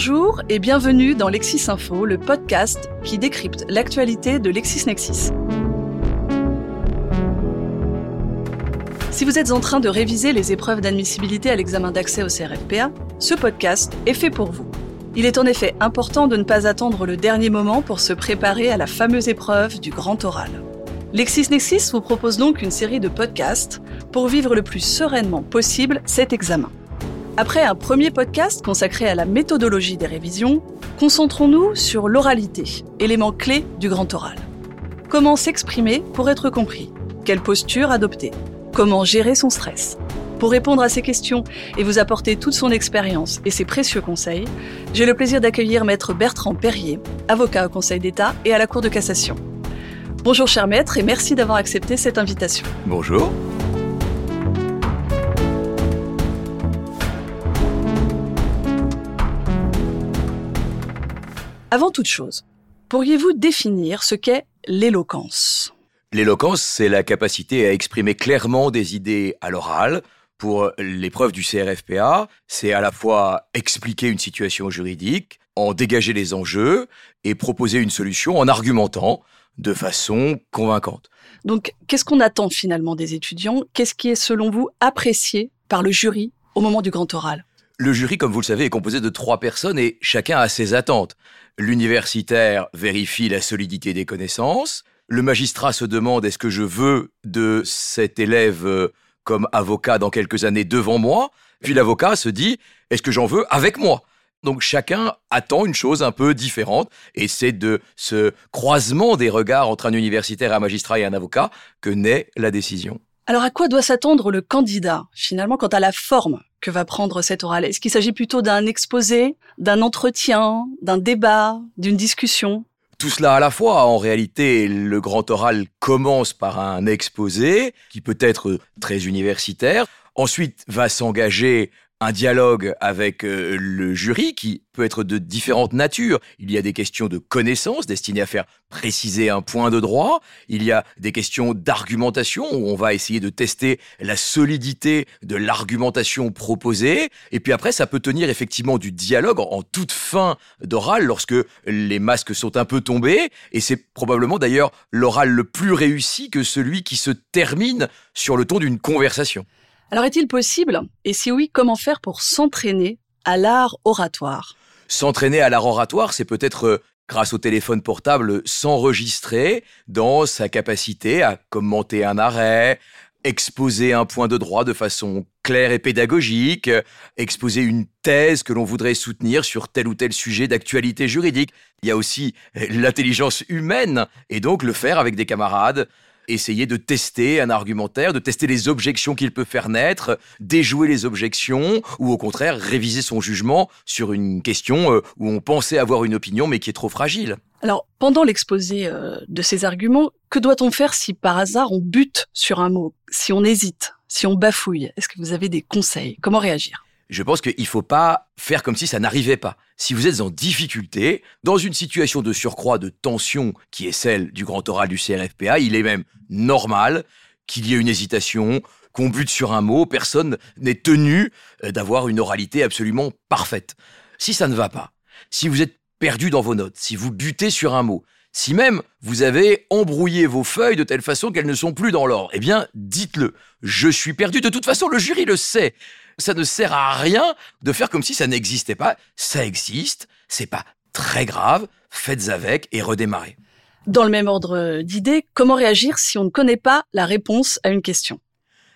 Bonjour et bienvenue dans Lexis Info, le podcast qui décrypte l'actualité de LexisNexis. Si vous êtes en train de réviser les épreuves d'admissibilité à l'examen d'accès au CRFPA, ce podcast est fait pour vous. Il est en effet important de ne pas attendre le dernier moment pour se préparer à la fameuse épreuve du grand oral. LexisNexis vous propose donc une série de podcasts pour vivre le plus sereinement possible cet examen. Après un premier podcast consacré à la méthodologie des révisions, concentrons-nous sur l'oralité, élément clé du grand oral. Comment s'exprimer pour être compris? Quelle posture adopter? Comment gérer son stress? Pour répondre à ces questions et vous apporter toute son expérience et ses précieux conseils, j'ai le plaisir d'accueillir maître Bertrand Perrier, avocat au Conseil d'État et à la Cour de cassation. Bonjour cher maître et merci d'avoir accepté cette invitation. Bonjour. Avant toute chose, pourriez-vous définir ce qu'est l'éloquence? L'éloquence, c'est la capacité à exprimer clairement des idées à l'oral. Pour l'épreuve du CRFPA, c'est à la fois expliquer une situation juridique, en dégager les enjeux et proposer une solution en argumentant de façon convaincante. Donc, qu'est-ce qu'on attend finalement des étudiants? Qu'est-ce qui est selon vous apprécié par le jury au moment du grand oral? Le jury, comme vous le savez, est composé de trois personnes et chacun a ses attentes. L'universitaire vérifie la solidité des connaissances. Le magistrat se demande est-ce que je veux de cet élève euh, comme avocat dans quelques années devant moi? Puis l'avocat se dit est-ce que j'en veux avec moi? Donc chacun attend une chose un peu différente et c'est de ce croisement des regards entre un universitaire, un magistrat et un avocat que naît la décision. Alors à quoi doit s'attendre le candidat finalement quant à la forme que va prendre cet oral? Est-ce qu'il s'agit plutôt d'un exposé, d'un entretien, d'un débat, d'une discussion? Tout cela à la fois. En réalité, le grand oral commence par un exposé qui peut être très universitaire. Ensuite va s'engager un dialogue avec euh, le jury qui peut être de différentes natures. Il y a des questions de connaissances destinées à faire préciser un point de droit. Il y a des questions d'argumentation où on va essayer de tester la solidité de l'argumentation proposée. Et puis après, ça peut tenir effectivement du dialogue en toute fin d'oral lorsque les masques sont un peu tombés. Et c'est probablement d'ailleurs l'oral le plus réussi que celui qui se termine sur le ton d'une conversation. Alors est-il possible, et si oui, comment faire pour s'entraîner à l'art oratoire? S'entraîner à l'art oratoire, c'est peut-être euh, grâce au téléphone portable, s'enregistrer dans sa capacité à commenter un arrêt, exposer un point de droit de façon claire et pédagogique, exposer une thèse que l'on voudrait soutenir sur tel ou tel sujet d'actualité juridique. Il y a aussi l'intelligence humaine et donc le faire avec des camarades, essayer de tester un argumentaire, de tester les objections qu'il peut faire naître, déjouer les objections, ou au contraire réviser son jugement sur une question euh, où on pensait avoir une opinion mais qui est trop fragile. Alors, pendant l'exposé euh, de ces arguments, que doit-on faire si par hasard on bute sur un mot, si on hésite, si on bafouille? Est-ce que vous avez des conseils? Comment réagir? Je pense qu'il ne faut pas faire comme si ça n'arrivait pas. Si vous êtes en difficulté, dans une situation de surcroît de tension qui est celle du grand oral du CRFPA, il est même normal qu'il y ait une hésitation, qu'on bute sur un mot, personne n'est tenu euh, d'avoir une oralité absolument parfaite. Si ça ne va pas, si vous êtes perdu dans vos notes, si vous butez sur un mot, si même vous avez embrouillé vos feuilles de telle façon qu'elles ne sont plus dans l'ordre, eh bien, dites-le. Je suis perdu. De toute façon, le jury le sait. Ça ne sert à rien de faire comme si ça n'existait pas. Ça existe. C'est pas très grave. Faites avec et redémarrez. Dans le même ordre d'idées, comment réagir si on ne connaît pas la réponse à une question?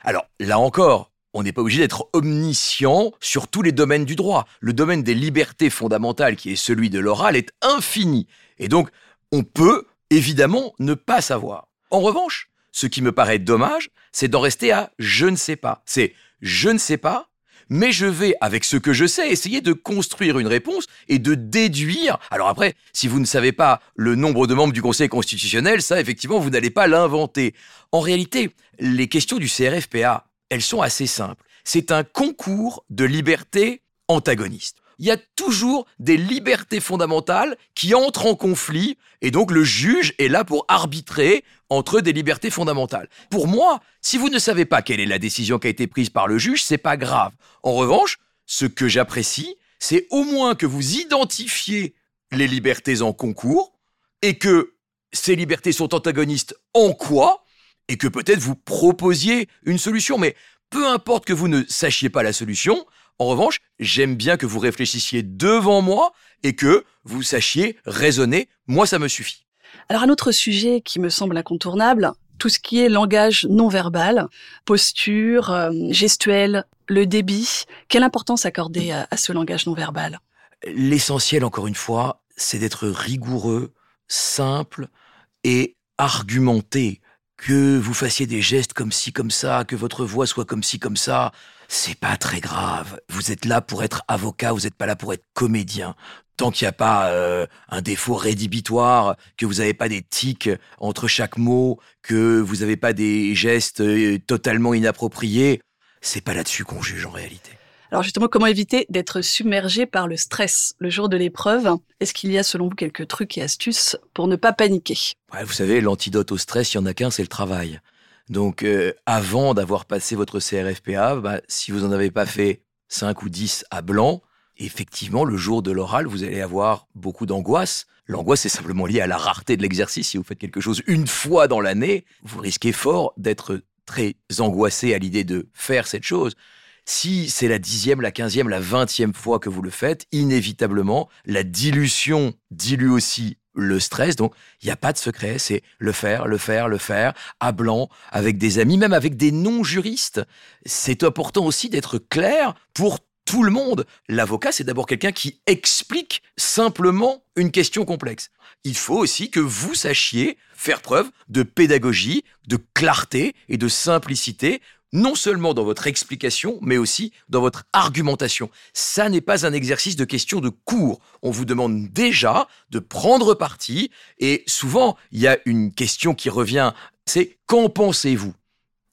Alors, là encore, on n'est pas obligé d'être omniscient sur tous les domaines du droit. Le domaine des libertés fondamentales, qui est celui de l'oral, est infini. Et donc, on peut évidemment ne pas savoir. En revanche, ce qui me paraît dommage, c'est d'en rester à je ne sais pas. C'est je ne sais pas, mais je vais, avec ce que je sais, essayer de construire une réponse et de déduire. Alors après, si vous ne savez pas le nombre de membres du Conseil constitutionnel, ça, effectivement, vous n'allez pas l'inventer. En réalité, les questions du CRFPA, elles sont assez simples. C'est un concours de liberté antagoniste il y a toujours des libertés fondamentales qui entrent en conflit et donc le juge est là pour arbitrer entre des libertés fondamentales. Pour moi, si vous ne savez pas quelle est la décision qui a été prise par le juge, c'est pas grave. En revanche, ce que j'apprécie, c'est au moins que vous identifiez les libertés en concours et que ces libertés sont antagonistes en quoi et que peut-être vous proposiez une solution. Mais peu importe que vous ne sachiez pas la solution, en revanche, j'aime bien que vous réfléchissiez devant moi et que vous sachiez raisonner. Moi, ça me suffit. Alors un autre sujet qui me semble incontournable, tout ce qui est langage non verbal, posture, euh, gestuelle, le débit. Quelle importance accorder à, à ce langage non verbal? L'essentiel, encore une fois, c'est d'être rigoureux, simple et argumenté. Que vous fassiez des gestes comme ci, comme ça, que votre voix soit comme ci, comme ça, c'est pas très grave. Vous êtes là pour être avocat, vous n'êtes pas là pour être comédien. Tant qu'il n'y a pas euh, un défaut rédhibitoire, que vous n'avez pas des tics entre chaque mot, que vous n'avez pas des gestes euh, totalement inappropriés, c'est pas là-dessus qu'on juge en réalité. Alors justement, comment éviter d'être submergé par le stress le jour de l'épreuve? Est-ce qu'il y a selon vous quelques trucs et astuces pour ne pas paniquer? Vous savez, l'antidote au stress, il y en a qu'un, c'est le travail. Donc euh, avant d'avoir passé votre CRFPA, bah, si vous n'en avez pas fait 5 ou 10 à blanc, effectivement, le jour de l'oral, vous allez avoir beaucoup d'angoisse. L'angoisse est simplement liée à la rareté de l'exercice. Si vous faites quelque chose une fois dans l'année, vous risquez fort d'être très angoissé à l'idée de faire cette chose. Si c'est la dixième, la quinzième, la vingtième fois que vous le faites, inévitablement, la dilution dilue aussi le stress. Donc, il n'y a pas de secret, c'est le faire, le faire, le faire, à blanc, avec des amis, même avec des non-juristes. C'est important aussi d'être clair pour tout le monde. L'avocat, c'est d'abord quelqu'un qui explique simplement une question complexe. Il faut aussi que vous sachiez faire preuve de pédagogie, de clarté et de simplicité non seulement dans votre explication, mais aussi dans votre argumentation. Ça n'est pas un exercice de question de cours. On vous demande déjà de prendre parti, et souvent, il y a une question qui revient, c'est qu'en pensez-vous?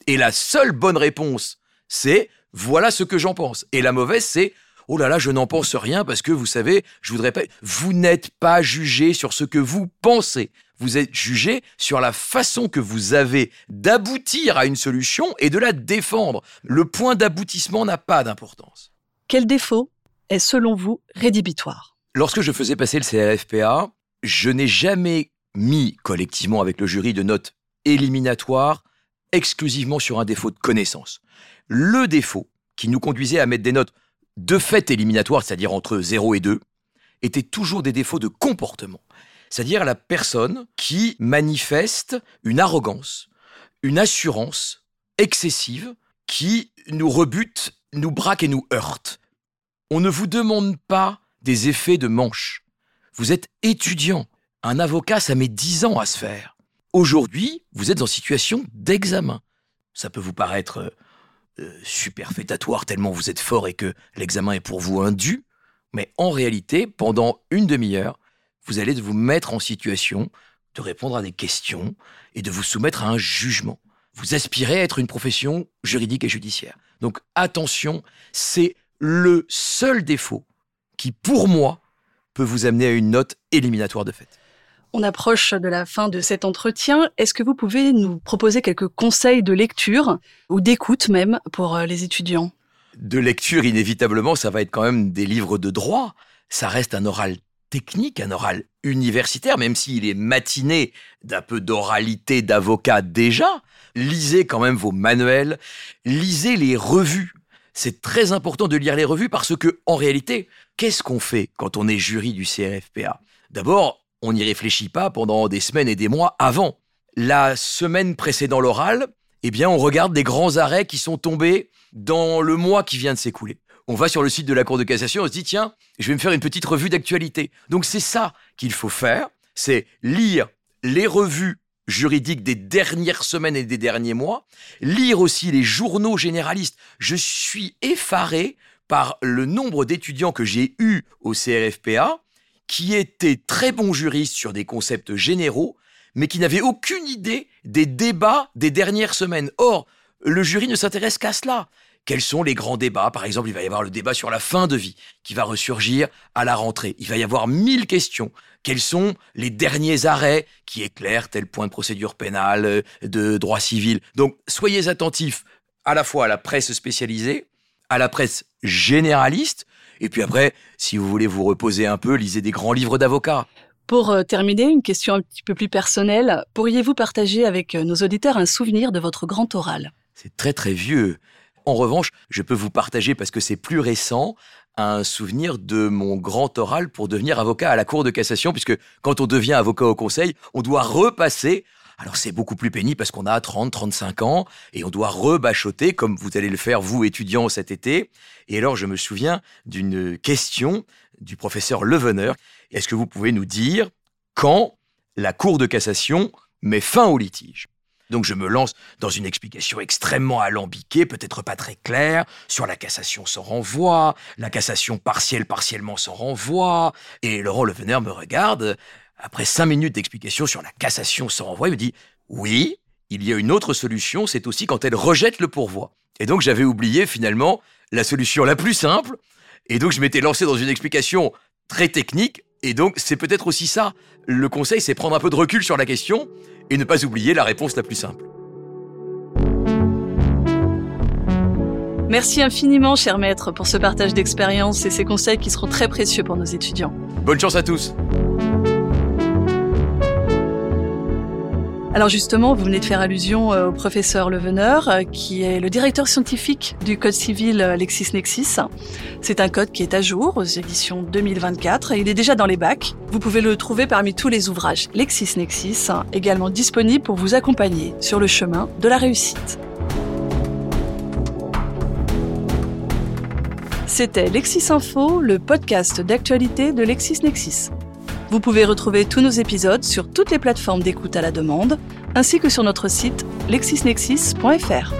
Et la seule bonne réponse, c'est voilà ce que j'en pense. Et la mauvaise, c'est oh là là, je n'en pense rien parce que vous savez, je voudrais pas. Vous n'êtes pas jugé sur ce que vous pensez. Vous êtes jugé sur la façon que vous avez d'aboutir à une solution et de la défendre. Le point d'aboutissement n'a pas d'importance. Quel défaut est selon vous rédhibitoire? Lorsque je faisais passer le CRFPA, je n'ai jamais mis collectivement avec le jury de notes éliminatoires exclusivement sur un défaut de connaissance. Le défaut qui nous conduisait à mettre des notes de fait éliminatoires, c'est-à-dire entre 0 et 2, était toujours des défauts de comportement c'est-à-dire la personne qui manifeste une arrogance, une assurance excessive qui nous rebute, nous braque et nous heurte. On ne vous demande pas des effets de manche. Vous êtes étudiant. Un avocat, ça met dix ans à se faire. Aujourd'hui, vous êtes en situation d'examen. Ça peut vous paraître euh, superfétatoire tellement vous êtes fort et que l'examen est pour vous un dû, mais en réalité, pendant une demi-heure, vous allez vous mettre en situation de répondre à des questions et de vous soumettre à un jugement. Vous aspirez à être une profession juridique et judiciaire. Donc attention, c'est le seul défaut qui, pour moi, peut vous amener à une note éliminatoire de fait. On approche de la fin de cet entretien. Est-ce que vous pouvez nous proposer quelques conseils de lecture ou d'écoute même pour euh, les étudiants? De lecture, inévitablement, ça va être quand même des livres de droit. Ça reste un oral technique, un oral universitaire, même s'il est matiné d'un peu d'oralité d'avocat déjà. Lisez quand même vos manuels, lisez les revues. C'est très important de lire les revues parce que, en réalité, qu'est-ce qu'on fait quand on est jury du CRFPA D'abord, on n'y réfléchit pas pendant des semaines et des mois avant. La semaine précédant l'oral, eh bien, on regarde des grands arrêts qui sont tombés dans le mois qui vient de s'écouler on va sur le site de la Cour de cassation, on se dit, tiens, je vais me faire une petite revue d'actualité. Donc c'est ça qu'il faut faire, c'est lire les revues juridiques des dernières semaines et des derniers mois, lire aussi les journaux généralistes. Je suis effaré par le nombre d'étudiants que j'ai eus au CRFPA qui étaient très bons juristes sur des concepts généraux, mais qui n'avaient aucune idée des débats des dernières semaines. Or, le jury ne s'intéresse qu'à cela. Quels sont les grands débats? Par exemple, il va y avoir le débat sur la fin de vie qui va ressurgir à la rentrée. Il va y avoir mille questions. Quels sont les derniers arrêts qui éclairent tel point de procédure pénale, euh, de droit civil? Donc, soyez attentifs à la fois à la presse spécialisée, à la presse généraliste. Et puis après, si vous voulez vous reposer un peu, lisez des grands livres d'avocats. Pour euh, terminer, une question un petit peu plus personnelle. Pourriez-vous partager avec euh, nos auditeurs un souvenir de votre grand oral? C'est très très vieux. En revanche, je peux vous partager, parce que c'est plus récent, un souvenir de mon grand oral pour devenir avocat à la Cour de cassation, puisque quand on devient avocat au Conseil, on doit repasser. Alors c'est beaucoup plus pénible parce qu'on a 30, 35 ans et on doit rebachoter comme vous allez le faire vous étudiants cet été. Et alors je me souviens d'une question du professeur Leveneur. Est-ce que vous pouvez nous dire quand la Cour de cassation met fin au litige? Donc je me lance dans une explication extrêmement alambiquée, peut-être pas très claire, sur la cassation sans renvoi, la cassation partielle partiellement sans renvoi. Et Laurent Leveneur me regarde, après cinq minutes d'explication sur la cassation sans renvoi, il me dit Oui, il y a une autre solution, c'est aussi quand elle rejette le pourvoi. Et donc j'avais oublié finalement la solution la plus simple, et donc je m'étais lancé dans une explication très technique, et donc c'est peut-être aussi ça. Le conseil, c'est prendre un peu de recul sur la question et ne pas oublier la réponse la plus simple. Merci infiniment, cher maître, pour ce partage d'expérience et ces conseils qui seront très précieux pour nos étudiants. Bonne chance à tous. Alors justement, vous venez de faire allusion euh, au professeur Leveneur, euh, qui est le directeur scientifique du Code civil euh, LexisNexis. C'est un code qui est à jour aux éditions 2024 et il est déjà dans les bacs. Vous pouvez le trouver parmi tous les ouvrages LexisNexis, également disponible pour vous accompagner sur le chemin de la réussite. C'était LexisInfo, le podcast d'actualité de LexisNexis. Vous pouvez retrouver tous nos épisodes sur toutes les plateformes d'écoute à la demande, ainsi que sur notre site lexisnexis.fr.